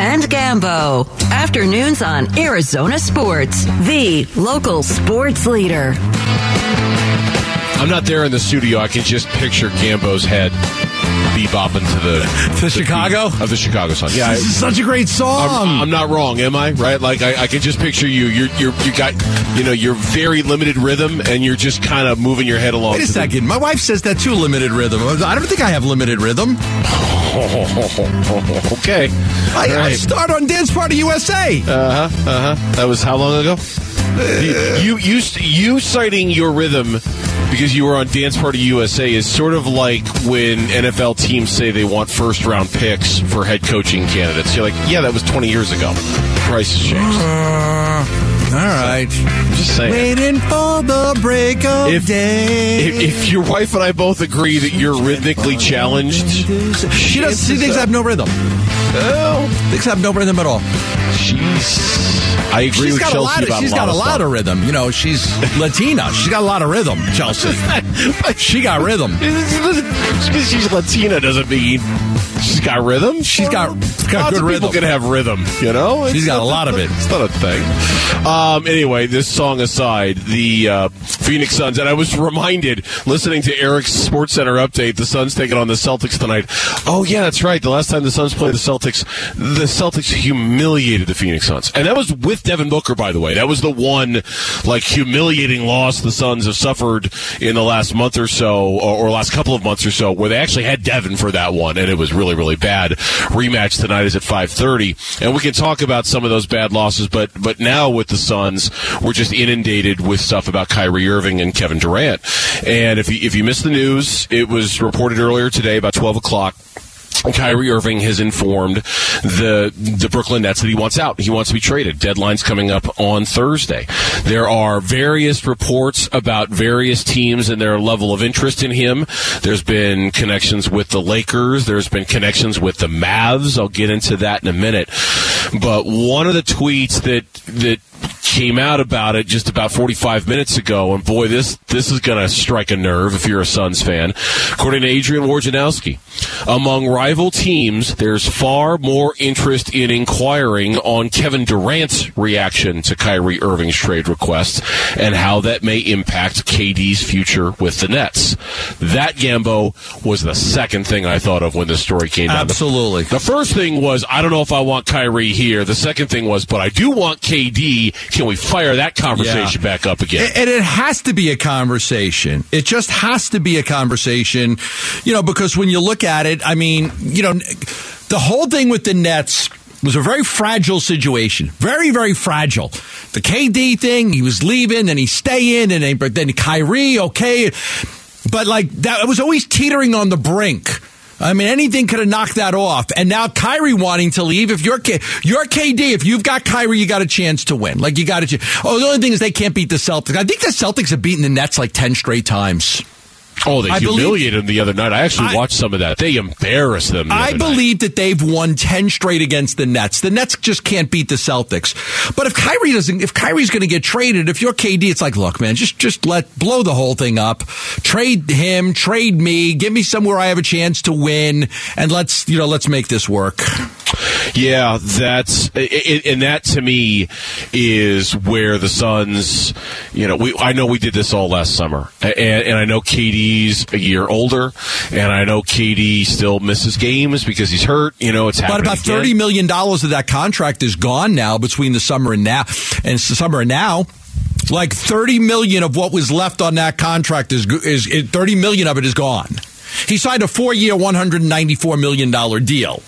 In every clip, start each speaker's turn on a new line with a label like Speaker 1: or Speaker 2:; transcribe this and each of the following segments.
Speaker 1: and Gambo. Afternoons on Arizona Sports, the local sports leader.
Speaker 2: I'm not there in the studio. I can just picture Gambo's head bebopping to the
Speaker 3: The Chicago?
Speaker 2: of the Chicago song. Yeah,
Speaker 3: This is such a great song.
Speaker 2: I'm, I'm not wrong, am I? Right? Like I, I can just picture you. You're you're you got you know your very limited rhythm, and you're just kind of moving your head along.
Speaker 3: Wait a
Speaker 2: to the-
Speaker 3: second. My wife says that too, limited rhythm. I don't think I have limited rhythm.
Speaker 2: okay.
Speaker 3: I,
Speaker 2: All
Speaker 3: I start on Dance Party USA.
Speaker 2: Uh huh. Uh huh. That was how long ago? you you you citing your rhythm because you were on Dance Party USA is sort of like when NFL teams say they want first round picks for head coaching candidates. You're like, yeah, that was 20 years ago. Price has changed.
Speaker 3: Uh, all right.
Speaker 2: I'm just saying.
Speaker 3: Waiting for the break of
Speaker 2: If,
Speaker 3: day.
Speaker 2: if if your wife and I both agree that you're rhythmically challenged,
Speaker 3: she does. She thinks I have no rhythm.
Speaker 2: oh,
Speaker 3: Thinks I have no rhythm at all.
Speaker 2: she's. I agree
Speaker 3: She's
Speaker 2: with
Speaker 3: got
Speaker 2: Chelsea
Speaker 3: a lot. Of, she's
Speaker 2: a lot
Speaker 3: got a lot of rhythm. You know, she's Latina. She's got a lot of rhythm. Chelsea. she got rhythm.
Speaker 2: She's Latina doesn't mean she's got rhythm.
Speaker 3: She's got- got
Speaker 2: lots
Speaker 3: good
Speaker 2: of people
Speaker 3: rhythm.
Speaker 2: can have rhythm. You know,
Speaker 3: She's
Speaker 2: It's
Speaker 3: got
Speaker 2: not-
Speaker 3: a lot of it.
Speaker 2: It's not a thing. Um, anyway, this song aside, the uh, Phoenix Suns, and I was reminded listening to Eric's Sports Center update. The Suns taking on the Celtics tonight. Oh yeah, that's right. The last time the Suns played the Celtics, the Celtics humiliated the Phoenix Suns, and that was with Devin Booker. By the way, that was the one like humiliating loss the Suns have suffered in the last month or so, or, or last couple of months or so, where they actually had Devin for that one, and it was really really bad. Rematch tonight is at five thirty, and we can talk about some of those bad losses, but but now with the Suns, we're just inundated with stuff about Kyrie Irving and Kevin Durant. And if you, if you missed the news, it was reported earlier today about twelve o'clock. Kyrie Irving has informed the the Brooklyn Nets that he wants out. He wants to be traded. Deadline's coming up on Thursday. There are various reports about various teams and their level of interest in him. There's been connections with the Lakers. There's been connections with the Mavs. I'll get into that in a minute. But one of the tweets that that came out about it just about 45 minutes ago, and boy, this this is going to strike a nerve if you're a Suns fan. According to Adrian Wojnarowski, among rival teams, there's far more interest in inquiring on Kevin Durant's reaction to Kyrie Irving's trade request and how that may impact KD's future with the Nets. That Gambo was the second thing I thought of when this story came. The-
Speaker 3: Absolutely.
Speaker 2: the first thing was, I don't know if I want Kyrie here. The second thing was, but I do want KD. Can we fire that conversation
Speaker 3: Yeah.
Speaker 2: back up again?
Speaker 3: And it has to be a conversation. It just has to be a conversation, you know, because when you look at it, I mean, you know, the whole thing with the Nets was a very fragile situation. Very, very fragile. The KD thing, he was leaving and he's staying, and then, but then Kyrie, okay. But like that, it was always teetering on the brink. I mean, anything could have knocked that off. And now Kyrie wanting to leave. If you're K- you're KD, if you've got Kyrie, you got a chance to win. Like you got a chance. Oh, the only thing is they can't beat the Celtics. I think the Celtics have beaten the Nets like ten straight times.
Speaker 2: Oh, they
Speaker 3: I believe-
Speaker 2: humiliated them the other night. I actually
Speaker 3: I-
Speaker 2: watched some of that. They embarrassed them. The
Speaker 3: I
Speaker 2: other night.
Speaker 3: believe that they've won ten straight against the Nets. The Nets just can't beat the Celtics. But if Kyrie doesn't, if Kyrie's going to get traded, if you're KD, it's like, look, man, just just let blow the whole thing up. Trade him, trade me, give me somewhere I have a chance to win, and let's you know let's make this work.
Speaker 2: Yeah, that's it, and that to me is where the Suns. You know, we I know we did this all last summer, and, and I know KD's a year older, and I know KD still misses games because he's hurt. You know, it's
Speaker 3: But about thirty million dollars of that contract is gone now between the summer and now, and it's the summer and now. Like thirty million of what was left on that contract is is thirty million of it is gone. He signed a four-year, one hundred ninety-four million dollar deal.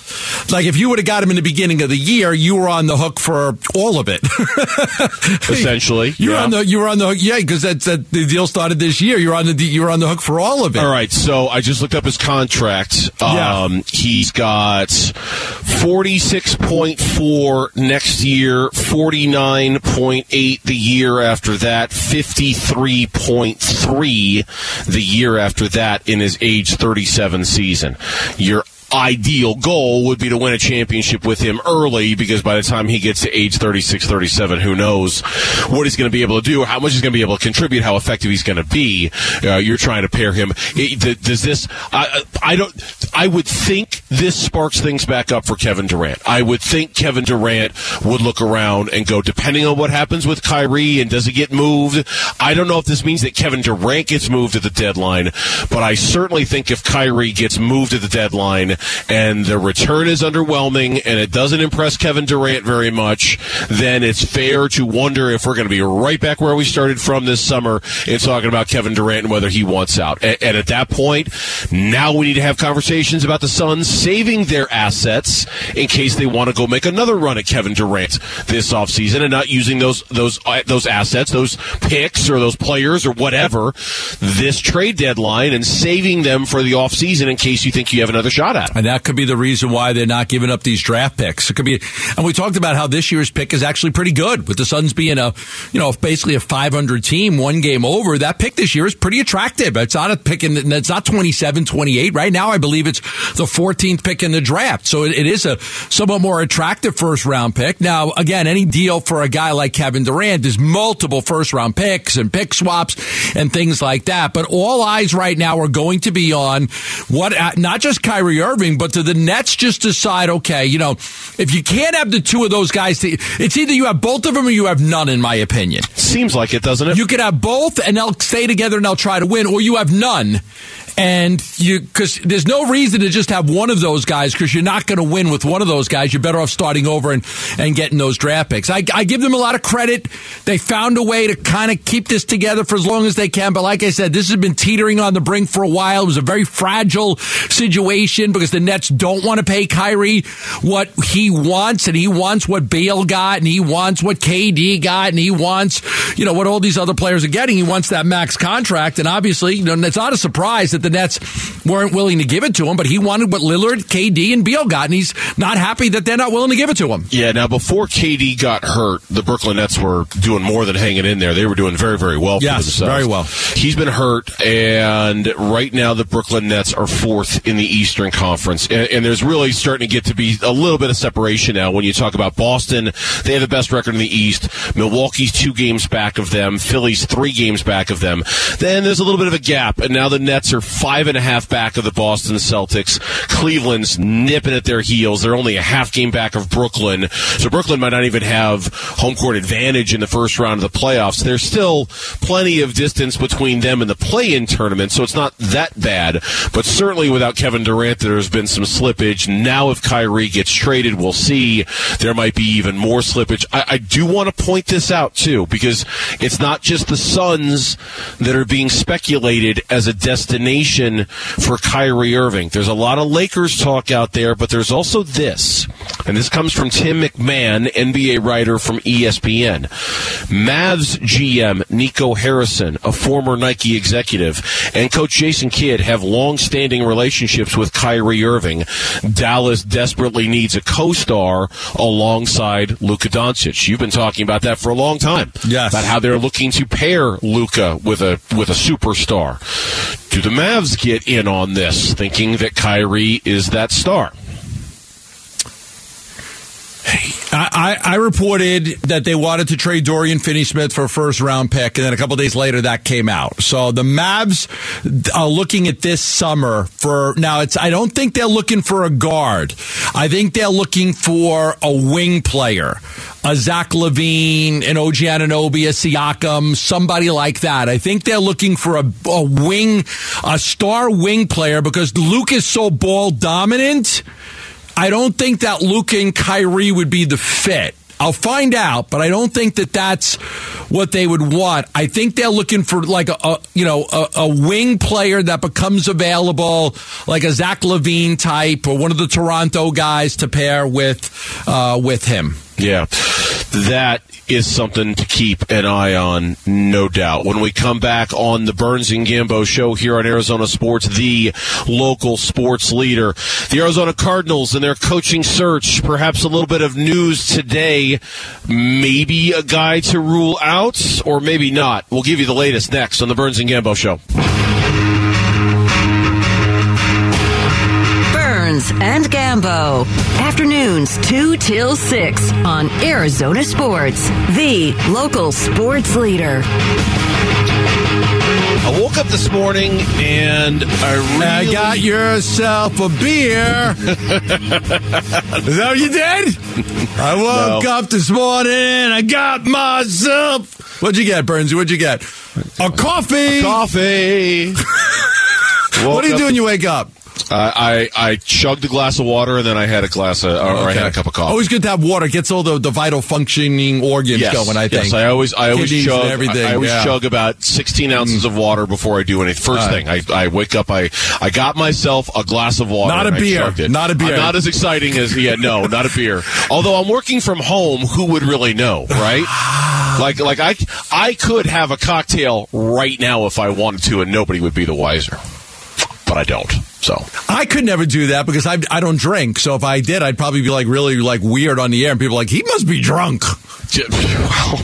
Speaker 3: Like if you would have got him in the beginning of the year, you were on the hook for all of it.
Speaker 2: essentially.
Speaker 3: You're
Speaker 2: yeah.
Speaker 3: on the you were on the hook, yeah, because that's that the deal started this year. You're on the you were on the hook for all of it.
Speaker 2: All right, so I just looked up his contract.
Speaker 3: Yeah.
Speaker 2: Um, he's got forty six point four next year, forty nine point eight the year after that, fifty three point three the year after that in his age thirty seven season. You're ideal goal would be to win a championship with him early because by the time he gets to age 36, 37, who knows what he's going to be able to do, how much he's going to be able to contribute, how effective he's going to be. Uh, you're trying to pair him. Does this? I, I don't. I would think this sparks things back up for Kevin Durant. I would think Kevin Durant would look around and go, depending on what happens with Kyrie and does he get moved. I don't know if this means that Kevin Durant gets moved at the deadline, but I certainly think if Kyrie gets moved at the deadline and the return is underwhelming and it doesn't impress Kevin Durant very much, then it's fair to wonder if we're going to be right back where we started from this summer in talking about Kevin Durant and whether he wants out. And, and at that point, now we need to have conversations about the Suns saving their assets in case they want to go make another run at Kevin Durant this offseason and not using those those uh, those assets, those picks or those players or whatever this trade deadline and saving them for the offseason in case you think you have another shot at.
Speaker 3: And that could be the reason why they're not giving up these draft picks. It could be and we talked about how this year's pick is actually pretty good with the Suns being a you know basically a 500 team, one game over. That pick this year is pretty attractive. It's not a pick in it's not 27 28 right now. I believe it's the 14th pick in the draft. So it, it is a somewhat more attractive first round pick. Now, again, any deal for a guy like Kevin Durant is multiple first round picks and pick swaps and things like that. But all eyes right now are going to be on what, not just Kyrie Irving, but to the Nets just decide, okay, you know, if you can't have the two of those guys, to, it's either you have both of them or you have none, in my opinion.
Speaker 2: Seems like it, doesn't it?
Speaker 3: You could have both and they'll stay together and they'll try to win, or you have none and you because there's no reason to just have one of those guys because you're not going to win with one of those guys. You're better off starting over and and getting those draft picks. I, I give them a lot of credit. They found a way to kind of keep this together for as long as they can. But like I said, this has been teetering on the brink for a while. It was a very fragile situation because the Nets don't want to pay Kyrie what he wants, and he wants what Beal got, and he wants what KD got, and he wants you know what all these other players are getting. He wants that max contract, and obviously, you know, it's not a surprise that the Nets weren't willing to give it to him, but he wanted what Lillard, KD, and Beal got, and he's not happy that they're not willing to give it to him.
Speaker 2: Yeah, now before KD got hurt, the Brooklyn Nets were doing more than hanging in there. They were doing very, very well
Speaker 3: yes,
Speaker 2: themselves.
Speaker 3: very well.
Speaker 2: He's been hurt, and right now the Brooklyn Nets are fourth in the Eastern Conference, and, and there's really starting to get to be a little bit of separation now when you talk about Boston. They have the best record in the East. Milwaukee's two games back of them. Philly's three games back of them. Then there's a little bit of a gap, and now the Nets are five and a half back of the Boston Celtics. Cleveland's nipping at their heels. They're only a half game back of Brooklyn. So Brooklyn might not even have home court advantage in the first round of the playoffs. There's still plenty of distance between them and the play in tournament, so it's not that bad. But certainly without Kevin Durant, there's been some slippage. Now, if Kyrie gets traded, we'll see. There might be even more slippage. I, I do want to point this out, too, because it's not just the Suns that are being speculated as a destination for Kyrie Irving. There's a lot of Lakers talk out there, but there's also this, and this comes from Tim McMahon, NBA writer from ESPN. Mavs GM Nico Harrison, a former Nike executive, and coach Jason Kidd have long-standing relationships with Kyrie Irving. Dallas desperately needs a co-star alongside Luka Doncic. You've been talking about that for a long time.
Speaker 3: Yes.
Speaker 2: About how they're looking to pair Luka with a with a superstar. Do the Mavs get in on this, thinking that Kyrie is that star?
Speaker 3: I, I, reported that they wanted to trade Dorian Finney-Smith for a first round pick, and then a couple days later that came out. So the Mavs are looking at this summer for now. It's I don't think they're looking for a guard. I think they're looking for a wing player, a Zach LaVine, an OG Anunoby, a Siakam, somebody like that. I think they're looking for a, a wing, a star wing player because Luke is so ball dominant I don't think that Luka and Kyrie would be the fit. I'll find out, but I don't think that that's what they would want. I think they're looking for like a, a you know a, a, wing player that becomes available, like a Zach LaVine type or one of the Toronto guys to pair with uh, with him.
Speaker 2: Yeah, that is something to keep an eye on, no doubt. When we come back on the Burns and Gambo show here on Arizona Sports, the local sports leader, the Arizona Cardinals and their coaching search, perhaps a little bit of news today, maybe a guy to rule out, or maybe not. We'll give you the latest next on the Burns and Gambo show.
Speaker 1: Burns and Gambo. Afternoons 2 till 6 on Arizona Sports, the local sports leader.
Speaker 2: I woke up this morning and I really
Speaker 3: I got yourself a beer. Is that what you did? I woke
Speaker 2: No.
Speaker 3: up this morning I got myself. What'd you get, Burns? What'd you get? A coffee.
Speaker 2: coffee.
Speaker 3: What do you do when you wake up?
Speaker 2: I, I I chugged a glass of water and then I had a glass of, or I had a cup of coffee.
Speaker 3: Always good to have water. Gets all the, the vital functioning organs
Speaker 2: yes,
Speaker 3: going. I think.
Speaker 2: Yes, I always I always
Speaker 3: Kidneys
Speaker 2: chug
Speaker 3: everything,
Speaker 2: I always
Speaker 3: yeah. Mm.
Speaker 2: chug about sixteen ounces of water before I do anything. First thing, I, I wake up, I I got myself a glass of water.
Speaker 3: Not a beer. Not a beer.
Speaker 2: I'm not as exciting as yeah, no, not a beer. Although I'm working from home, who would really know, right? Like like I I could have a cocktail right now if I wanted to, and nobody would be the wiser. But I don't. So
Speaker 3: I could never do that because I, I don't drink. So if I did, I'd probably be like really like weird on the air, and people are like he must be drunk.
Speaker 2: Well,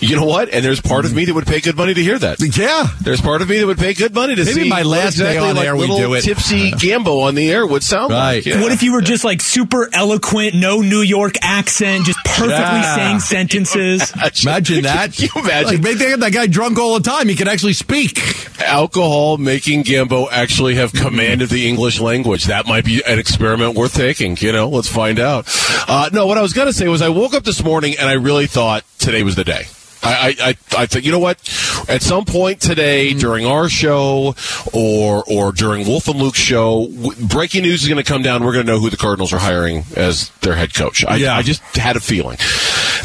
Speaker 2: you know what? And there's part of me that would pay good money to hear that.
Speaker 3: Yeah.
Speaker 2: There's part of me that would pay good money to
Speaker 3: Maybe
Speaker 2: see
Speaker 3: my
Speaker 2: what
Speaker 3: last day on
Speaker 2: like
Speaker 3: air we
Speaker 2: little
Speaker 3: do it.
Speaker 2: tipsy Gambo on the air would sound
Speaker 3: Right.
Speaker 2: like. Yeah.
Speaker 4: What if you were just like super eloquent, no New York accent, just perfectly
Speaker 3: Yeah.
Speaker 4: saying sentences?
Speaker 3: Imagine that.
Speaker 2: Can you imagine
Speaker 3: Like, make that guy drunk all the time. He can actually speak.
Speaker 2: alcohol making Gambo actually have commanded the English language? That might be an experiment worth taking. You know, let's find out. Uh, no, what I was going to say was I woke up this morning and I really thought today was the day. I, I, I, I think you know what? At some point today, during our show or or during Wolf and Luke's show, w- breaking news is going to come down. We're going to know who the Cardinals are hiring as their head coach. I,
Speaker 3: Yeah.
Speaker 2: I just had a feeling.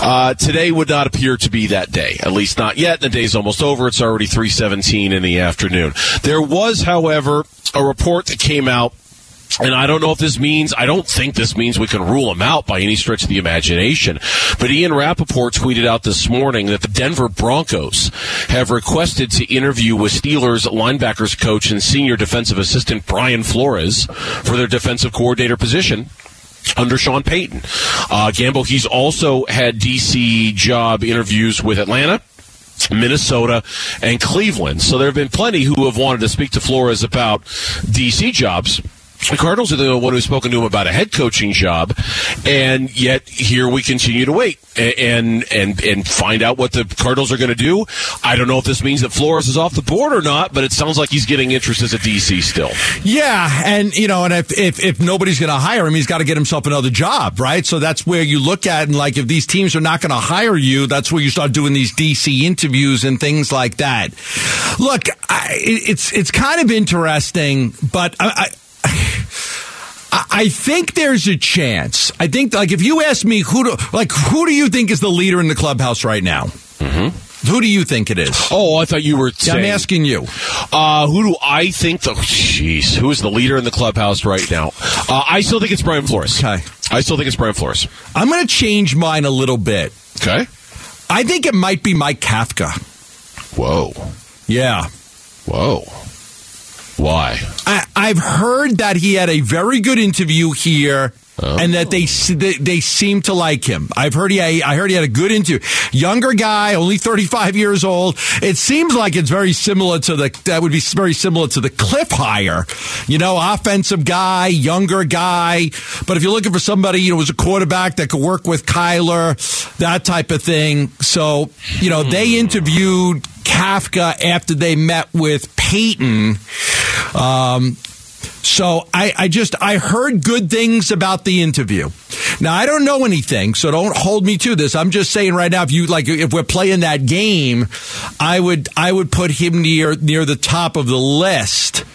Speaker 2: Uh, today would not appear to be that day. At least not yet. The day's almost over. It's already three seventeen in the afternoon. There was, however, a report that came out and I don't know if this means, I don't think this means we can rule him out by any stretch of the imagination. But Ian Rapoport tweeted out this morning that the Denver Broncos have requested to interview with Steelers linebackers coach and senior defensive assistant Brian Flores for their defensive coordinator position under Sean Payton. Uh, Gambo, he's also had DC job interviews with Atlanta. Minnesota and Cleveland. So there have been plenty who have wanted to speak to Flores about DC jobs. The Cardinals are the one who's spoken to him about a head coaching job, and yet here we continue to wait and and and find out what the Cardinals are going to do. I don't know if this means that Flores is off the board or not, but it sounds like he's getting interest as a DC still.
Speaker 3: Yeah, and you know, and if if, if nobody's going to hire him, he's got to get himself another job, right? So that's where you look at and like if these teams are not going to hire you, that's where you start doing these DC interviews and things like that. Look, I, it's it's kind of interesting, but I. I I think there's a chance. I think, like, if you ask me who do, like, who do you think is the leader in the clubhouse right now? Mm-hmm. Who do you think it is?
Speaker 2: Oh, I thought you were.
Speaker 3: Yeah,
Speaker 2: Saying,
Speaker 3: I'm asking you.
Speaker 2: Uh, who do I think the? Jeez, who is the leader in the clubhouse right now? Uh, I still think it's Brian Flores.
Speaker 3: Okay.
Speaker 2: I still think it's Brian Flores.
Speaker 3: I'm going to change mine a little bit.
Speaker 2: Okay.
Speaker 3: I think it might be Mike Kafka.
Speaker 2: Whoa.
Speaker 3: Yeah.
Speaker 2: Whoa. Why?
Speaker 3: I, I've heard that he had a very good interview here. And that they, oh. they they seem to like him. I've heard he I heard he had a good interview. Younger guy, only thirty five years old. It seems like it's very similar to the that would be very similar to the Cliff hire. You know, offensive guy, younger guy. But if you're looking for somebody, you know, who's a quarterback that could work with Kyler, that type of thing. So you know, they hmm. interviewed Kafka after they met with Payton. Um, so I, I just I heard good things about the interview. Now I don't know anything, so don't hold me to this. I'm just saying right now, if you like, if we're playing that game, I would I would put him near near the top of the list.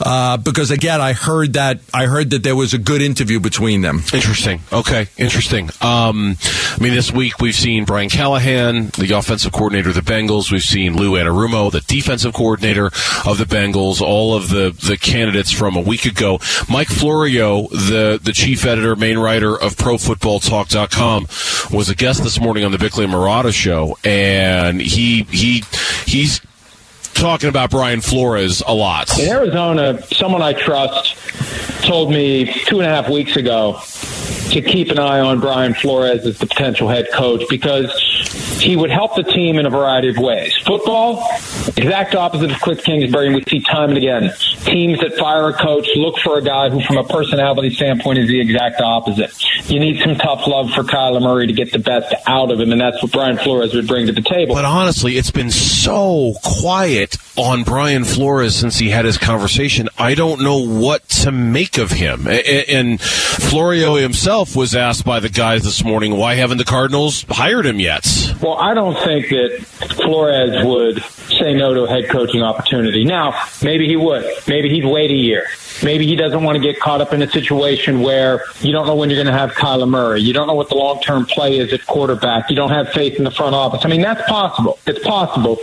Speaker 3: Uh, because again, I heard that I heard that there was a good interview between them.
Speaker 2: Interesting. Okay, interesting. Um, I mean, this week we've seen Brian Callahan, the offensive coordinator of the Bengals. We've seen Lou Anarumo, the defensive coordinator of the Bengals. All of the the candidates from a week ago. Mike Florio, the the chief editor, main writer of ProFootballTalk.com, was a guest this morning on the Bickley and Marotta show, and he he he's talking about Brian Flores a lot.
Speaker 5: In Arizona, someone I trust told me two and a half weeks ago to keep an eye on Brian Flores as the potential head coach because he would help the team in a variety of ways. Football, exact opposite of Cliff Kingsbury, and we see time and again teams that fire a coach look for a guy who, from a personality standpoint, is the exact opposite. You need some tough love for Kyler Murray to get the best out of him, and that's what Brian Flores would bring to the table.
Speaker 2: But honestly, it's been so quiet on Brian Flores since he had his conversation. I don't know what to make of him. And Florio himself was asked by the guys this morning, why haven't the Cardinals hired him yet?
Speaker 5: Well, I don't think that Flores would say no to a head coaching opportunity. Now, maybe he would. Maybe he'd wait a year. Maybe he doesn't want to get caught up in a situation where you don't know when you're going to have Kyler Murray. You don't know what the long term play is at quarterback. You don't have faith in the front office. I mean, that's possible. It's possible.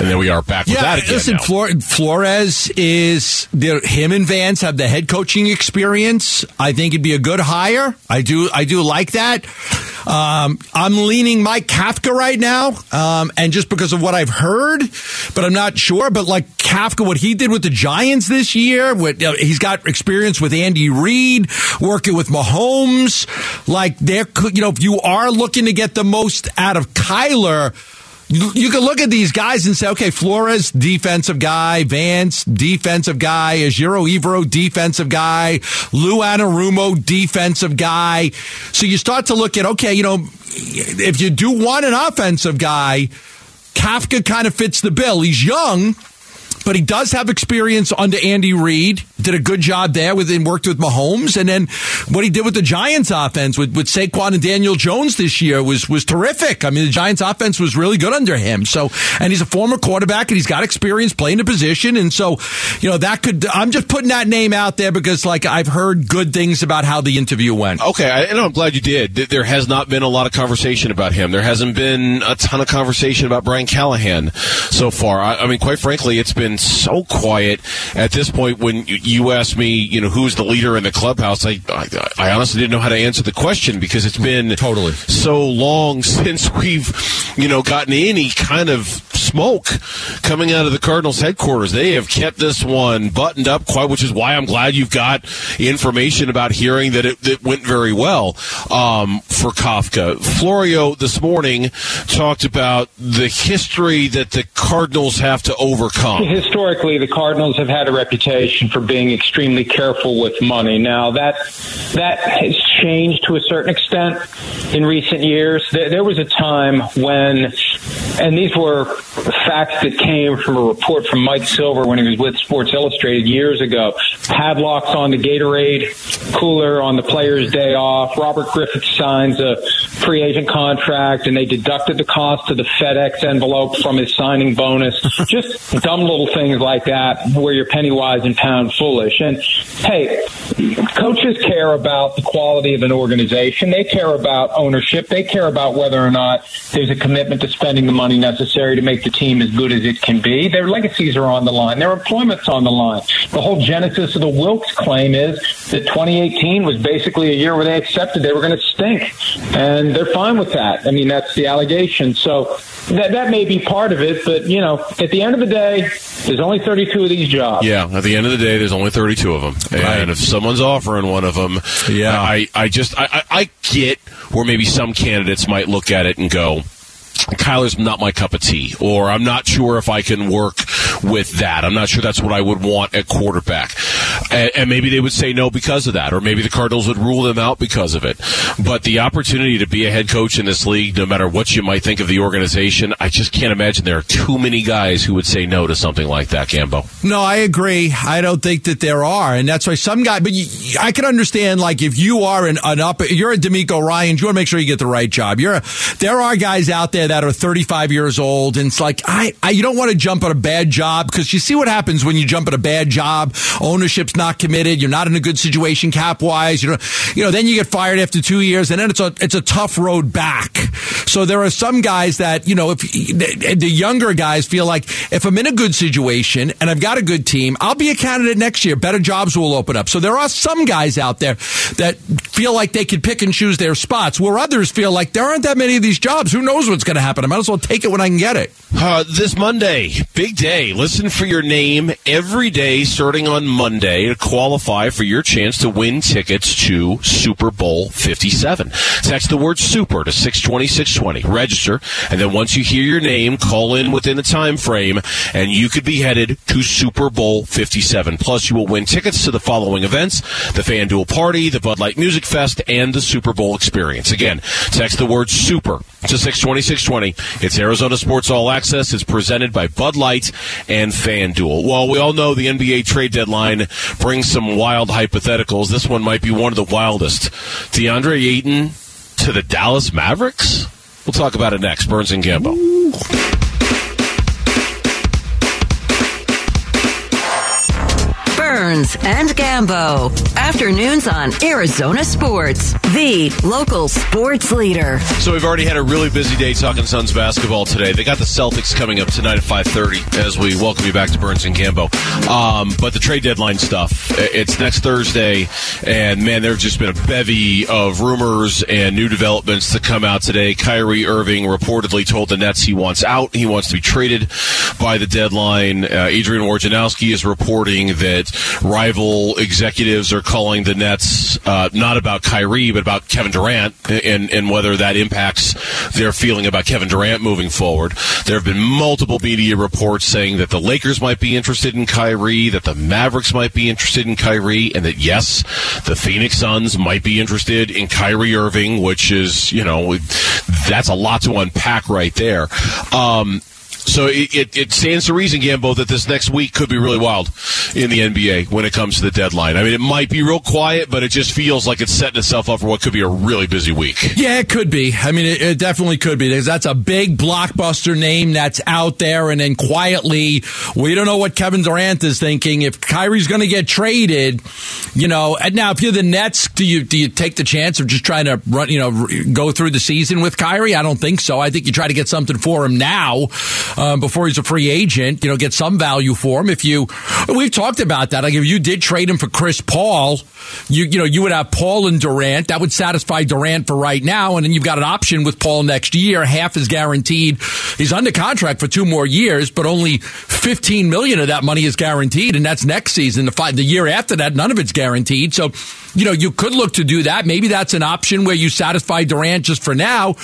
Speaker 2: And then we are back with that again.
Speaker 3: Listen. Flores is him and Vance have the head coaching experience. I think it'd be a good hire. I do. I do like that. Um, I'm leaning Mike Kafka right now, um, and just because of what I've heard, but I'm not sure. But like Kafka, what he did with the Giants this year, what, he's got experience with Andy Reid, working with Mahomes. Like there could, you know, if you are looking to get the most out of Kyler you can look at these guys and say, okay, Flores, defensive guy, Vance, defensive guy, Ejiro Evero, defensive guy, Lou Anarumo, defensive guy. So you start to look at, okay, you know, if you do want an offensive guy, Kafka kind of fits the bill. He's young, but he does have experience under Andy Reid. Did a good job there with and worked with Mahomes, and then what he did with the Giants offense with with Saquon and Daniel Jones this year was was terrific. I mean, the Giants offense was really good under him. So, and he's a former quarterback, and he's got experience playing the position, and so you know that could. I'm just putting that name out there because like I've heard good things about how the interview went.
Speaker 2: Okay, I, and I'm glad you did. There has not been a lot of conversation about him. There hasn't been a ton of conversation about Brian Callahan so far. I, I mean, quite frankly, it's been so quiet at this point. When you ask me, you know, who's the leader in the clubhouse, I, I, I honestly didn't know how to answer the question because it's been
Speaker 3: totally
Speaker 2: so long since we've, you know, gotten any kind of smoke coming out of the Cardinals headquarters. They have kept this one buttoned up quite, which is why I'm glad you've got information about hearing that it, it went very well um, for Kafka. Florio this morning talked about the history that the Cardinals have to overcome.
Speaker 5: Historically, the Cardinals have had a reputation for being extremely careful with money. Now that that has changed to a certain extent in recent years. There, there was a time when, and these were facts that came from a report from Mike Silver when he was with Sports Illustrated years ago. Padlocks on the Gatorade cooler on the player's day off. Robert Griffith signs a free agent contract and they deducted the cost of the FedEx envelope from his signing bonus. Just dumb little things like that where you're penny wise and pound foolish. And hey, coaches care about the quality of an organization. They care about ownership. They care about whether or not there's a commitment to spending the money necessary to make the team as good as it can be. Their legacies are on the line. Their employment's on the line. The whole genesis of the Wilks claim is that 2018 was basically a year where they accepted they were going to stink. And they're fine with that. I mean, that's the allegation. So that, that may be part of it, but, you know, at the end of the day, there's only 32 of these jobs.
Speaker 2: Yeah, at the end of the day, there's only 32 of them. And if someone's offering one of them, yeah. I, I just, I, I get where maybe some candidates might look at it and go, Kyler's not my cup of tea, or I'm not sure if I can work with that. I'm not sure that's what I would want at quarterback. And, and, maybe they would say no because of that, or maybe the Cardinals would rule them out because of it. But the opportunity to be a head coach in this league, no matter what you might think of the organization, I just can't imagine there are too many guys who would say no to something like that, Gambo.
Speaker 3: No, I agree. I don't think that there are. And that's why some guy, but you, I can understand, like, if you are an, an up, you're a DeMeco Ryan, you want to make sure you get the right job. You're a, there are guys out there that are 35 years old, and it's like, I, I you don't want to jump at a bad job because you see what happens when you jump at a bad job. Ownership's not committed. You're not in a good situation cap wise. You know, you know, then you get fired after two years, and then it's a it's a tough road back. So there are some guys that you know, if the younger guys feel like if I'm in a good situation and I've got a good team, I'll be a candidate next year. Better jobs will open up. So there are some guys out there that feel like they can pick and choose their spots, where others feel like there aren't that many of these jobs. Who knows what's going to happen? I might as well take it when I can get it.
Speaker 2: Uh, this Monday, big day. Listen for your name every day starting on Monday to qualify for your chance to win tickets to Super Bowl 57. Text the word super to 620 620. Register, and then once you hear your name, call in within the time frame, and you could be headed to Super Bowl 57. Plus, you will win tickets to the following events the FanDuel Party, the Bud Light Music Fest, and the Super Bowl Experience. Again, text the word super to 620 620. It's Arizona Sports All Access. It's presented by Bud Light and FanDuel. Well, we all know the NBA trade deadline brings some wild hypotheticals. This one might be one of the wildest. DeAndre Ayton to the Dallas Mavericks? We'll talk about it next. Burns and Gambo.
Speaker 1: Burns and Gambo. Afternoons on Arizona Sports, the local sports leader.
Speaker 2: So we've already had a really busy day talking Suns basketball today. They got the Celtics coming up tonight at 5:30 as we welcome you back to Burns and Gambo. Um, but the trade deadline stuff, it's next Thursday, and man, there's just been a bevy of rumors and new developments to come out today. Kyrie Irving reportedly told the Nets he wants out. He wants to be traded by the deadline. Uh, Adrian Wojnarowski is reporting that rival executives are calling the Nets uh, not about Kyrie, but about Kevin Durant and, and whether that impacts their feeling about Kevin Durant moving forward. There have been multiple media reports saying that the Lakers might be interested in Kyrie, that the Mavericks might be interested in Kyrie, and that yes, the Phoenix Suns might be interested in Kyrie Irving, which is, you know, that's a lot to unpack right there. Um, so it, it, it, stands to reason, Gambo, that this next week could be really wild in the NBA when it comes to the deadline. I mean, it might be real quiet, but it just feels like it's setting itself up for what could be a really busy week.
Speaker 3: Yeah, it could be. I mean, it, it definitely could be because that's a big blockbuster name that's out there, and then quietly, we don't know what Kevin Durant is thinking. If Kyrie's going to get traded, you know, and now if you're the Nets, do you do you take the chance of just trying to run, you know, go through the season with Kyrie? I don't think so. I think you try to get something for him now um, before he's a free agent. You know, get some value for him. If you, we've talked about that. Like if you did trade him for Chris Paul, you you know you would have Paul and Durant. That would satisfy Durant for right now, and then you've got an option with Paul next year. Half is guaranteed. He's under contract for two more years, but only fifteen million of that money is guaranteed, and that's next season. The five, the year after that, none of it's guaranteed. So, you know, you could look to do that. Maybe that's an option where you satisfy Durant just for now,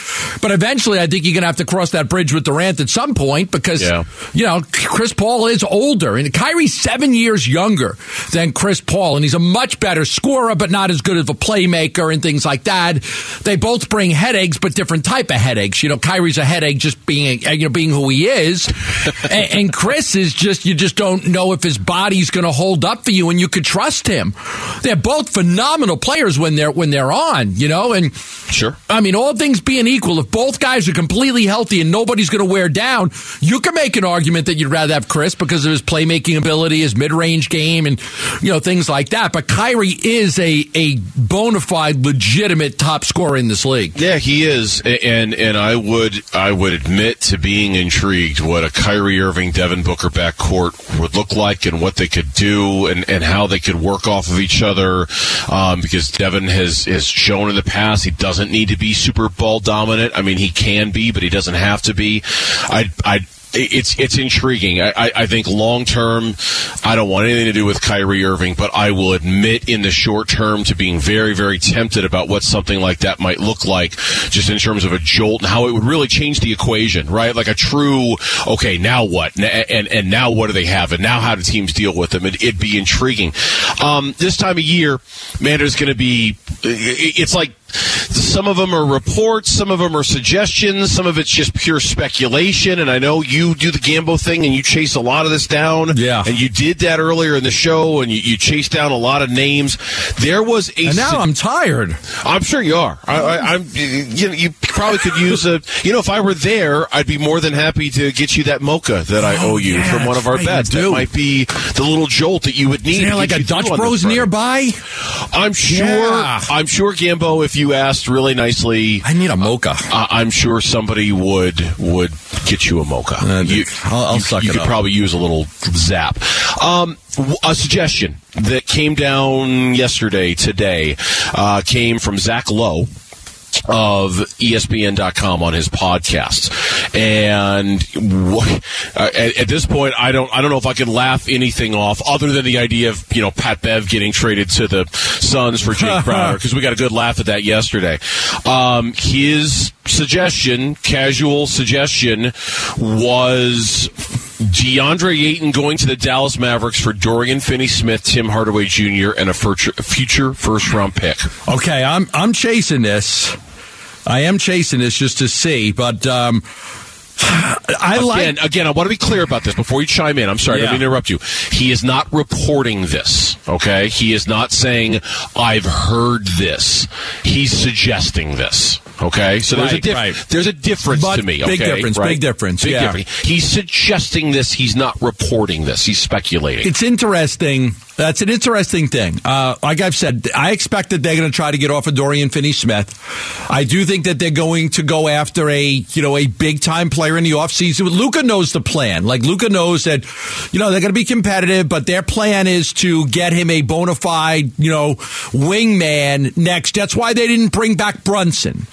Speaker 3: but eventually, I think you're going to have to cross that bridge with Durant at some point because
Speaker 2: Yeah.
Speaker 3: you know Chris Paul is older, and Kyrie's seven years younger than Chris Paul, and he's a much better scorer, but not as good of a playmaker and things like that. They both bring headaches, but different type of headaches. You know, Kyrie's a headache just being uh, you know being who he is, and, and Chris is just you just don't know if his body's going to hold up for you, and you could trust him. They're both phenomenal players when they're when they're on, you know, and
Speaker 2: Sure.
Speaker 3: I mean, all things being equal, if both guys are completely healthy and nobody's going to wear down, you can make an argument that you'd rather have Chris because of his playmaking ability, his mid-range game, and you know things like that. But Kyrie is a a bona fide, legitimate top scorer in this league.
Speaker 2: Yeah, he is, and and I would I would admit to being intrigued what a Kyrie Irving Devin Booker backcourt would look like and what they could do and, and how they could work off of each other. Um, because Devin has has shown in the past he doesn't need to be super ball dominant. I mean, he can be, but he doesn't have to be. I I it's it's intriguing. I, I, I think long term, I don't want anything to do with Kyrie Irving, but I will admit in the short term to being very very tempted about what something like that might look like, just in terms of a jolt and how it would really change the equation, right? Like a true okay, now what? And and, and now what do they have? And now how do teams deal with them? It, it'd be intriguing. Um, this time of year, man, there's going to be. it- It's like some of them are reports, some of them are suggestions, some of it's just pure speculation. And I know you do the Gambo thing and you chase a lot of this down.
Speaker 3: Yeah.
Speaker 2: And you did that earlier in the show and you, you chased down a lot of names. There was a.
Speaker 3: And now
Speaker 2: su-
Speaker 3: I'm tired.
Speaker 2: I'm sure you are. I, I'm. You, know, you probably could use a. You know, if I were there, I'd be more than happy to get you that mocha that I
Speaker 3: Oh,
Speaker 2: owe you
Speaker 3: yeah,
Speaker 2: from one of our
Speaker 3: right,
Speaker 2: bets. That might be the little jolt that you would need.
Speaker 3: Is there like a Dutch Bros nearby?
Speaker 2: I'm sure.
Speaker 3: Yeah.
Speaker 2: I'm sure, Gambo. If you asked really nicely,
Speaker 3: I need a mocha.
Speaker 2: I- I'm sure somebody would would get you a mocha.
Speaker 3: Uh,
Speaker 2: you,
Speaker 3: I'll- I'll
Speaker 2: you,
Speaker 3: suck
Speaker 2: you
Speaker 3: it
Speaker 2: could
Speaker 3: up.
Speaker 2: probably use a little zap. Um, a suggestion that came down yesterday, today, uh, came from Zach Lowe. Of ESPN.com on his podcasts, and uh, at, at this point, I don't, I don't know if I can laugh anything off other than the idea of you know Pat Bev getting traded to the Suns for Jake Crowder because we got a good laugh at that yesterday. Um, his suggestion, casual suggestion, was DeAndre Ayton going to the Dallas Mavericks for Dorian Finney-Smith, Tim Hardaway Jr., and a future, future first-round pick.
Speaker 3: Okay, I'm I'm chasing this. I am chasing this just to see, but um, I like.
Speaker 2: Again, again, I want to be clear about this before you chime in. I'm sorry,
Speaker 3: Yeah.
Speaker 2: mean to interrupt you. He is not reporting this, okay? He is not saying, I've heard this. He's suggesting this, okay? So there's, a,
Speaker 3: Right,
Speaker 2: diff-
Speaker 3: right.
Speaker 2: there's a difference
Speaker 3: But
Speaker 2: to me,
Speaker 3: big
Speaker 2: okay?
Speaker 3: difference,
Speaker 2: Right?
Speaker 3: big difference,
Speaker 2: Big
Speaker 3: yeah.
Speaker 2: difference. He's suggesting this. He's not reporting this. He's speculating.
Speaker 3: It's interesting. That's an interesting thing. Uh, like I've said, I expect that they're going to try to get off of Dorian Finney-Smith. I do think that they're going to go after a you know a big time player in the offseason. Luka knows the plan. Like Luka knows that you know they're going to be competitive, but their plan is to get him a bona fide you know wingman next. That's why they didn't bring back Brunson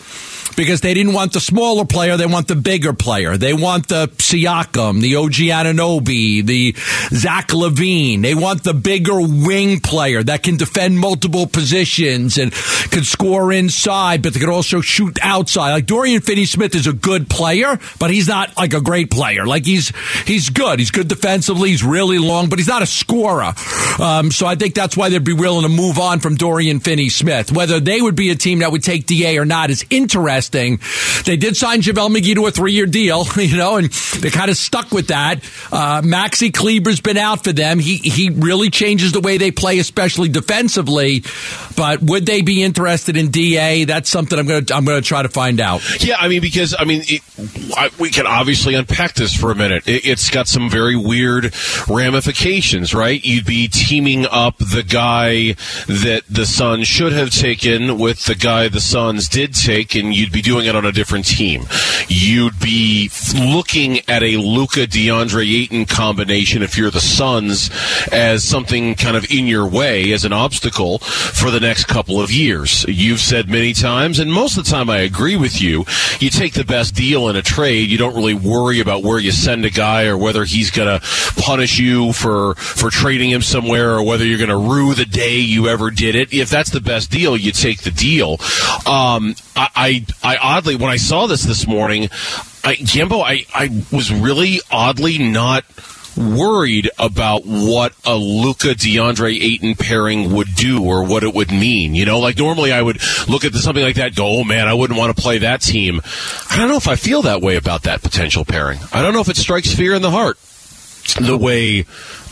Speaker 3: because they didn't want the smaller player. They want the bigger player. They want the Siakam, the OG Anunoby, the Zach LaVine. They want the bigger wing player that can defend multiple positions and can score inside, but they can also shoot outside. Like Dorian Finney-Smith is a good player, but he's not like a great player. Like he's he's good. He's good defensively. He's really long, but he's not a scorer. Um, so I think that's why they'd be willing to move on from Dorian Finney-Smith. Whether they would be a team that would take Da or not is interesting. They did sign JaVale McGee to a three-year deal, you know, and they kind of stuck with that. Uh, Maxi Kleber's been out for them. He he really changes the way they play, especially defensively. But would they be interested in Da? That's something I'm gonna I'm gonna try to find out.
Speaker 2: Yeah, I mean, because I mean, it, I, we can obviously unpack this for a minute. It, it's got some very weird ramifications, right? You'd be teaming up the guy that the Suns should have taken with the guy the Suns did take, and you'd be doing it on a different team. You'd be looking at a Luka DeAndre Ayton combination if you're the Suns as something kind of in your way as an obstacle for the next couple of years. You've said many times, and most of the time I agree with you. You take the best deal in a trade. You don't really worry about where you send a guy or whether he's going to punish you for for trading him somewhere or whether you're going to rue the day you ever did it. If that's the best deal, you take the deal. Um, I, I, oddly when I saw this this morning, I, Gambo, I, I was really oddly not worried about what a Luka DeAndre Ayton pairing would do or what it would mean. You know, like normally I would look at something like that, go, "Oh man, I wouldn't want to play that team." I don't know if I feel that way about that potential pairing. I don't know if it strikes fear in the heart the way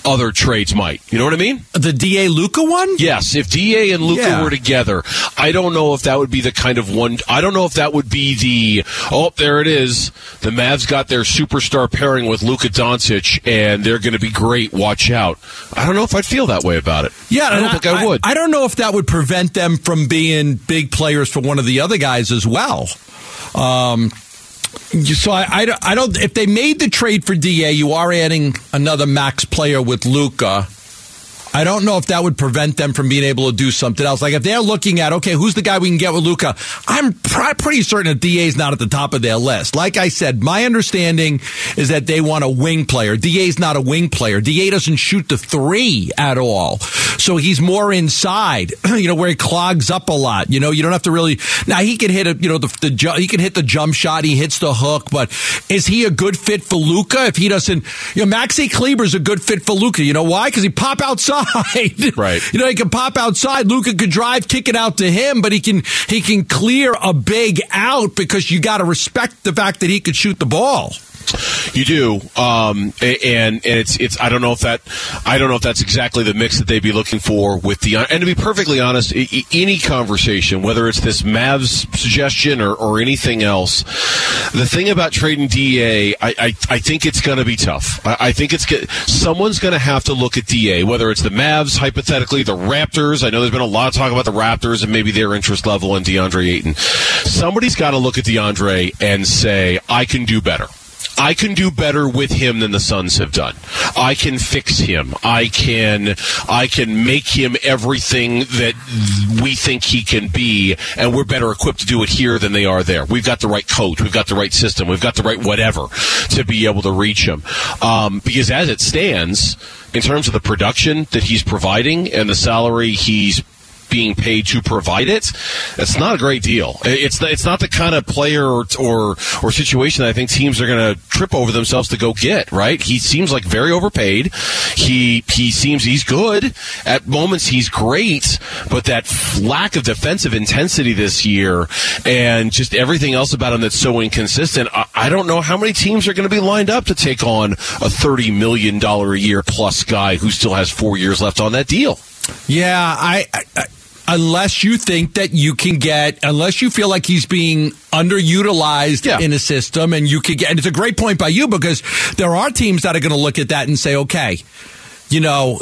Speaker 2: other trades might. You know what I mean?
Speaker 3: The Da Luka one?
Speaker 2: Yes, if Da and Luka
Speaker 3: Yeah.
Speaker 2: were together, I don't know if that would be the kind of one. I don't know if that would be the. Oh, there it is. The Mavs got their superstar pairing with Luka Doncic, and they're going to be great. Watch out. I don't know if I'd feel that way about it.
Speaker 3: Yeah,
Speaker 2: I don't
Speaker 3: and
Speaker 2: think I, would.
Speaker 3: I, don't know if that would prevent them from being big players for one of the other guys as well. Um, so I, I, I don't. If they made the trade for Da, you are adding another max player with Luka. I don't know if that would prevent them from being able to do something else. Like if they're looking at, okay, who's the guy we can get with Luka? I'm pr- pretty certain that DA's not at the top of their list. Like I said, my understanding is that they want a wing player. DA's not a wing player. DA doesn't shoot the three at all. So he's more inside, you know, where he clogs up a lot. You know, you don't have to really, now he can hit a, you know, the, the, ju- he can hit the jump shot. He hits the hook, but is he a good fit for Luka if he doesn't, you know, Maxi Kleber's a good fit for Luka. You know why? Because he pop outside.
Speaker 2: Right.
Speaker 3: You know, he can pop outside. Luka could drive, kick it out to him, but he can he can clear a big out because you got to respect the fact that he could shoot the ball.
Speaker 2: You do, um, and and it's it's. I don't know if that I don't know if that's exactly the mix that they'd be looking for with the. And to be perfectly honest, any conversation, whether it's this Mavs suggestion or, or anything else, the thing about trading Da, I I, I think it's going to be tough. I, I think it's someone's going to have to look at Da, whether it's the Mavs, hypothetically, the Raptors. I know there's been a lot of talk about the Raptors and maybe their interest level in DeAndre Ayton. Somebody's got to look at DeAndre and say, I can do better. I can do better with him than the Suns have done. I can fix him. I can I can make him everything that we think he can be, and we're better equipped to do it here than they are there. We've got the right coach, we've got the right system, we've got the right whatever to be able to reach him. Um, because as it stands, in terms of the production that he's providing and the salary he's being paid to provide it, it's not a great deal. It's it's not the kind of player or or, or situation that I think teams are going to trip over themselves to go get. Right? He seems like very overpaid. He he seems he's good at moments. He's great, but that lack of defensive intensity this year and just everything else about him that's so inconsistent. I, I don't know how many teams are going to be lined up to take on a thirty million dollar a year plus guy who still has four years left on that deal.
Speaker 3: Yeah, I, I unless you think that you can get, unless you feel like he's being underutilized yeah. in a system and you could get, and it's a great point by you because there are teams that are going to look at that and say, okay, you know,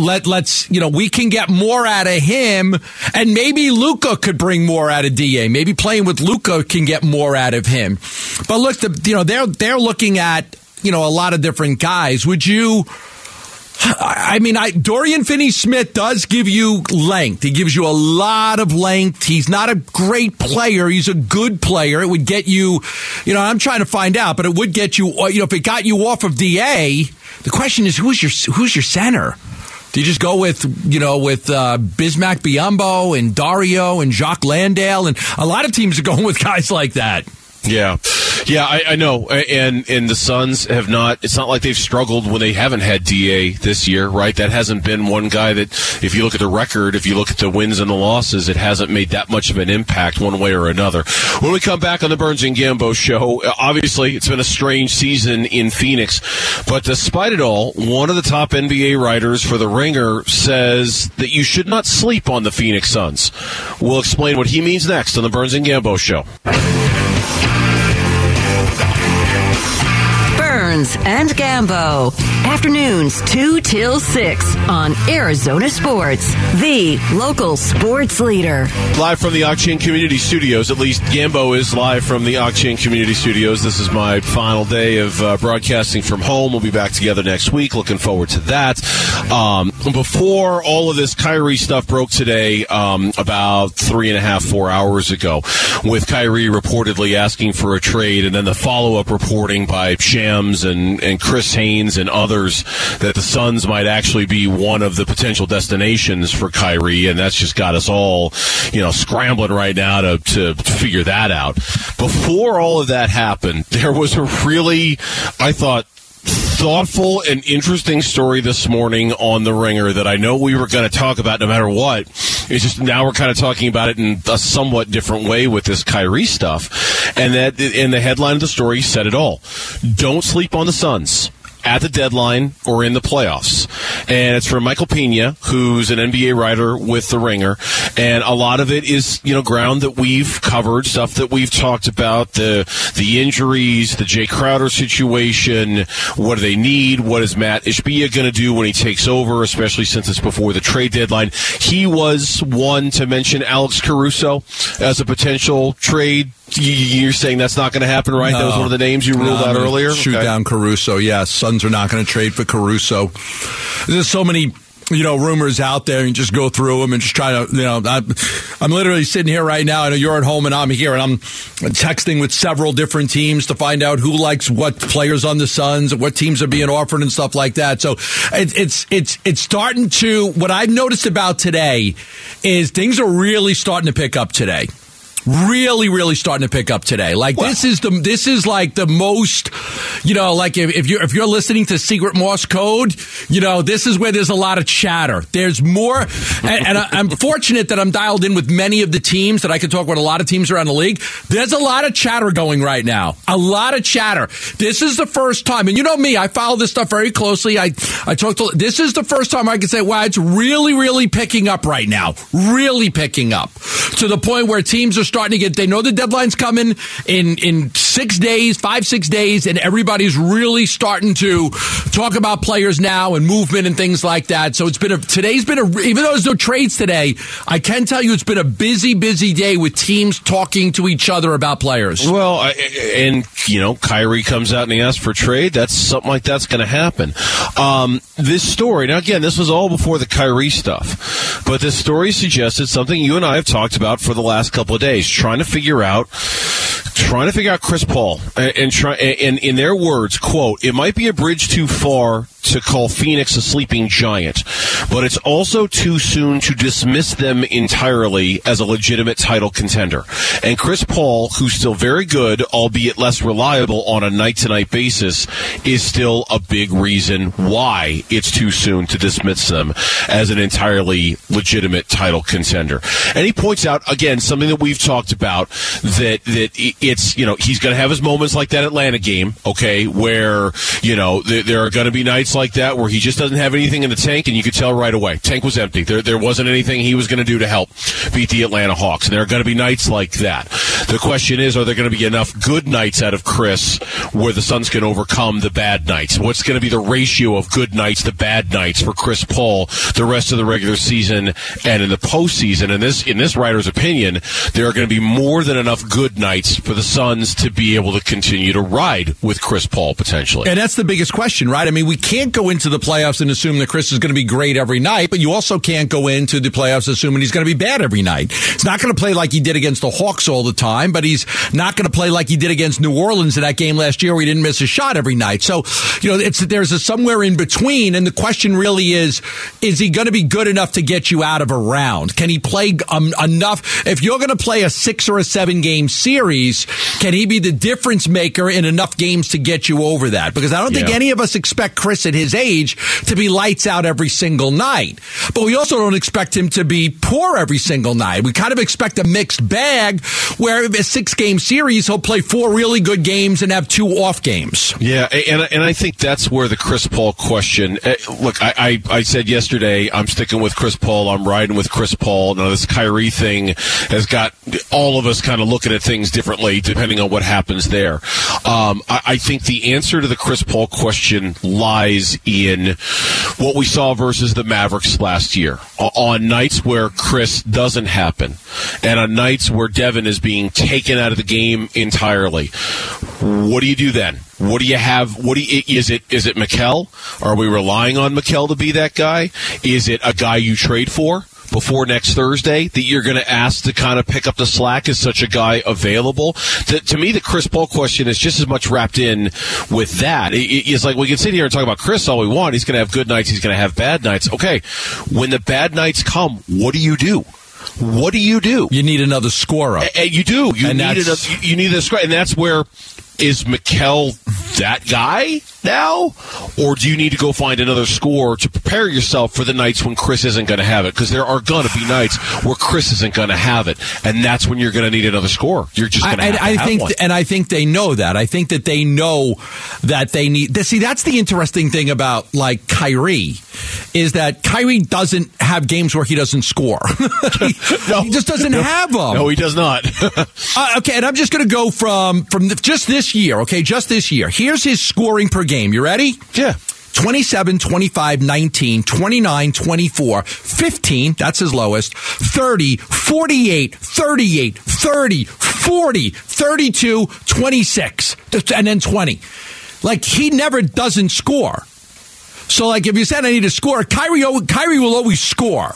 Speaker 3: let let's you know we can get more out of him, and maybe Luka could bring more out of Da. Maybe playing with Luka can get more out of him. But look, the, you know they're they're looking at you know a lot of different guys. Would you? I mean, I, Dorian Finney Smith does give you length. He gives you a lot of length. He's not a great player. He's a good player. It would get you, you know, I'm trying to find out, but it would get you, you know, if it got you off of DA, the question is who's your, who's your center? Do you just go with, you know, with uh, Bismack Biyombo and Dario and Jock Landale? And a lot of teams are going with guys like that.
Speaker 2: Yeah, yeah, I, I, know, and and the Suns have not. It's not like they've struggled when they haven't had Da this year, right? That hasn't been one guy that, if you look at the record, if you look at the wins and the losses, it hasn't made that much of an impact one way or another. When we come back on the Burns and Gambo show, obviously it's been a strange season in Phoenix, but despite it all, one of the top NBA writers for the Ringer says that you should not sleep on the Phoenix Suns. We'll explain what he means next on the Burns and Gambo show.
Speaker 1: And Gambo. Afternoons 2 till 6 on Arizona Sports, the local sports leader.
Speaker 2: Live from the Ak-Chin Community Studios. At least Gambo is live from the Ak-Chin Community Studios. This is my final day of uh, broadcasting from home. We'll be back together next week. Looking forward to that. Um, before all of this Kyrie stuff broke today, um, about three and a half, four hours ago, with Kyrie reportedly asking for a trade, and then the follow up reporting by Shams and, and Chris Haynes and others that the Suns might actually be one of the potential destinations for Kyrie, and that's just got us all, you know, scrambling right now to, to, to figure that out. Before all of that happened, there was a really, I thought, thoughtful and interesting story this morning on The Ringer that I know we were going to talk about no matter what. It's just now we're kind of talking about it in a somewhat different way with this Kyrie stuff. And that in the headline of the story said it all. Don't sleep on the Suns at the deadline or in the playoffs. And it's from Michael Pina, who's an NBA writer with The Ringer. And a lot of it is, you know, ground that we've covered, stuff that we've talked about, the the injuries, the Jae Crowder situation, what do they need? What is Mat Ishbia going to do when he takes over, especially since it's before the trade deadline? He was one to mention Alex Caruso as a potential trade you're saying that's not going to happen, right? No. That was one of the names you ruled no, out earlier.
Speaker 3: Shoot okay. down Caruso. Yes, Suns are not going to trade for Caruso. There's so many you know, rumors out there and just go through them and just try to, you know, I'm, I'm literally sitting here right now. I know you're at home and I'm here and I'm texting with several different teams to find out who likes what players on the Suns, what teams are being offered and stuff like that. So it, it's, it's, it's starting to, what I've noticed about today is things are really starting to pick up today really, really starting to pick up today. Like well, this is the this is like the most, you know, like if, if you're if you're listening to Secret Morse code, you know, this is where there's a lot of chatter. There's more, and, and I, am fortunate that I'm dialed in with many of the teams that I can talk with a lot of teams around the league. There's a lot of chatter going right now. A lot of chatter. This is the first time, and you know me, I follow this stuff very closely. I I talk to. This is the first time I can say, wow, it's really, really picking up right now. Really picking up to the point where teams are starting to get. They know the deadline's coming in in six days, five six days, and everybody's really starting to talk about players now and movement and things like that. So it's been a today's been a even though there's no trades today, I can tell you it's been a busy, busy day with teams talking to each other about players.
Speaker 2: Well, and you know, Kyrie comes out and he asks for trade. That's something like that's going to happen. Um, this story now again, this was all before the Kyrie stuff, but this story suggested something you and I have talked about for the last couple of days, trying to figure out trying to figure out Chris Paul and, and try and in their words, quote, it might be a bridge too far to call Phoenix a sleeping giant, but it's also too soon to dismiss them entirely as a legitimate title contender. And Chris Paul, who's still very good, albeit less reliable on a night to night basis, is still a big reason why it's too soon to dismiss them as an entirely legitimate title contender. And he points out again something that we've talked about that that it's you know he's going to have his moments like that Atlanta game, okay, where you know there, there are going to be nights like that where he just doesn't have anything in the tank, and you could tell right away. Tank was empty. There, there wasn't anything he was going to do to help beat the Atlanta Hawks. And there are going to be nights like that. The question is, are there going to be enough good nights out of Chris where the Suns can overcome the bad nights? What's going to be the ratio of good nights to bad nights for Chris Paul the rest of the regular season and in the postseason? And this, in this writer's opinion, there are going to be more than enough good nights for the Suns to be able to continue to ride with Chris Paul potentially.
Speaker 3: And that's the biggest question, right? I mean, we can't go into the playoffs and assume that Chris is going to be great every night, but you also can't go into the playoffs assuming he's going to be bad every night. He's not going to play like he did against the Hawks all the time, but he's not going to play like he did against New Orleans in that game last year where he didn't miss a shot every night. So, you know, it's there's a somewhere in between, and the question really is: Is he going to be good enough to get you out of a round? Can he play um, enough? If you're going to play a six or a seven game series, can he be the difference maker in enough games to get you over that? Because I don't think
Speaker 2: Yeah.
Speaker 3: any of us expect Chris at his age to be lights out every single night. But we also don't expect him to be poor every single night. We kind of expect a mixed bag where a six game series, he'll play four really good games and have two off games.
Speaker 2: Yeah, and and I think that's where the Chris Paul question. eh, Look, I, I I said yesterday I'm sticking with Chris Paul. I'm riding with Chris Paul. Now this Kyrie thing has got all of us kind of looking at things differently depending on what happens there. Um, I, I think the answer to the Chris Paul question lies in what we saw versus the Mavericks last year. On nights where Chris doesn't happen, and on nights where Devin is being taken out of the game entirely, what do you do then? What do you have? What do you, is it? Is it Mikal? Are we relying on Mikal to be that guy? Is it a guy you trade for? Before next Thursday, that you're going to ask to kind of pick up the slack? Is such a guy available? To, to me, the Chris Paul question is just as much wrapped in with that. It- it- it's like we can sit here and talk about Chris all we want. He's going to have good nights. He's going to have bad nights. Okay, when the bad nights come, what do you do? What do you do?
Speaker 3: You need another scorer.
Speaker 2: And you do. You
Speaker 3: And
Speaker 2: need
Speaker 3: that's-
Speaker 2: a, you- need a score, and that's where is Mikal that guy now, or do you need to go find another score to prepare yourself for the nights when Chris isn't going to have it? Because there are going to be nights where Chris isn't going to have it, and that's when you're going to need another score. You're just going to
Speaker 3: I,
Speaker 2: have
Speaker 3: I think,
Speaker 2: one.
Speaker 3: and I think they know that. I think that they know that they need. See, that's the interesting thing about like Kyrie is that Kyrie doesn't have games where he doesn't score. he,
Speaker 2: No.
Speaker 3: he just doesn't have them.
Speaker 2: no, he does not.
Speaker 3: Uh, okay, and I'm just going to go from from the, just this year. Okay, just this year. Here's his scoring per game. You ready?
Speaker 2: yeah.
Speaker 3: 27, 25, 19, 29, 24, 15, that's his lowest, 30, 48, 38, 30, 40, 32, 26, and then 20. Like, he never doesn't score. So, like, if you said I need to score, Kyrie, Kyrie will always score.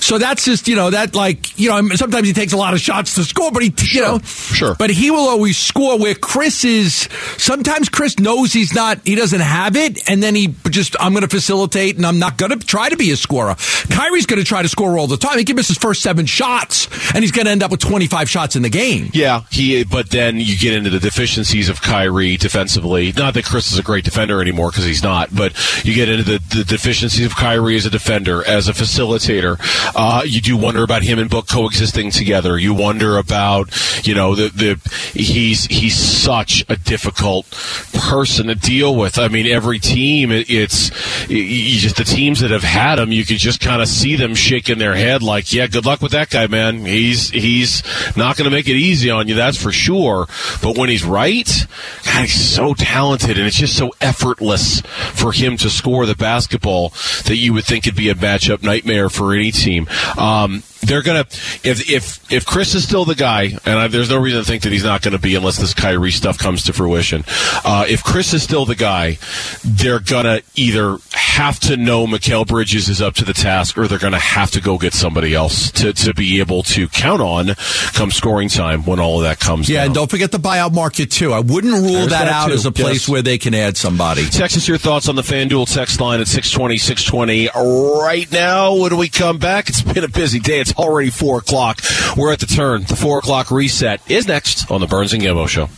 Speaker 3: So that's just you know that like you know sometimes he takes a lot of shots to score, but he you know
Speaker 2: sure.
Speaker 3: But he will always score. Where Chris is sometimes Chris knows he's not he doesn't have it, and then he just I'm going to facilitate and I'm not going to try to be a scorer. Kyrie's going to try to score all the time. He can miss his first seven shots, and he's going to end up with 25 shots in the game.
Speaker 2: Yeah, he. But then you get into the deficiencies of Kyrie defensively. Not that Chris is a great defender anymore because he's not. But you get into the, the deficiencies of Kyrie as a defender, as a facilitator. Uh, you do wonder about him and Book coexisting together. You wonder about, you know, the the he's he's such a difficult person to deal with. I mean, every team it, it's just the teams that have had him, you could just kind of see them shaking their head like, yeah, good luck with that guy, man. He's he's not going to make it easy on you, that's for sure. But when he's right, God, he's so talented, and it's just so effortless for him to score the basketball that you would think it'd be a matchup nightmare for any team. Um, they're gonna if if if Chris is still the guy, and I, there's no reason to think that he's not going to be unless this Kyrie stuff comes to fruition. Uh, if Chris is still the guy, they're gonna either have to know Mikal Bridges is up to the task, or they're gonna have to go get somebody else to to be able to count on come scoring time when all of that comes.
Speaker 3: Yeah,
Speaker 2: down.
Speaker 3: and don't forget the buyout market too. I wouldn't rule
Speaker 2: There's
Speaker 3: that,
Speaker 2: that
Speaker 3: out
Speaker 2: too,
Speaker 3: as a place
Speaker 2: yes.
Speaker 3: where they can add somebody.
Speaker 2: Text us your thoughts on the FanDuel text line at 620, 620. Right now, when we come back, it's been a busy day. It's already 4 o'clock. We're at the turn. The 4 o'clock reset is next on the Burns and Gambo Show.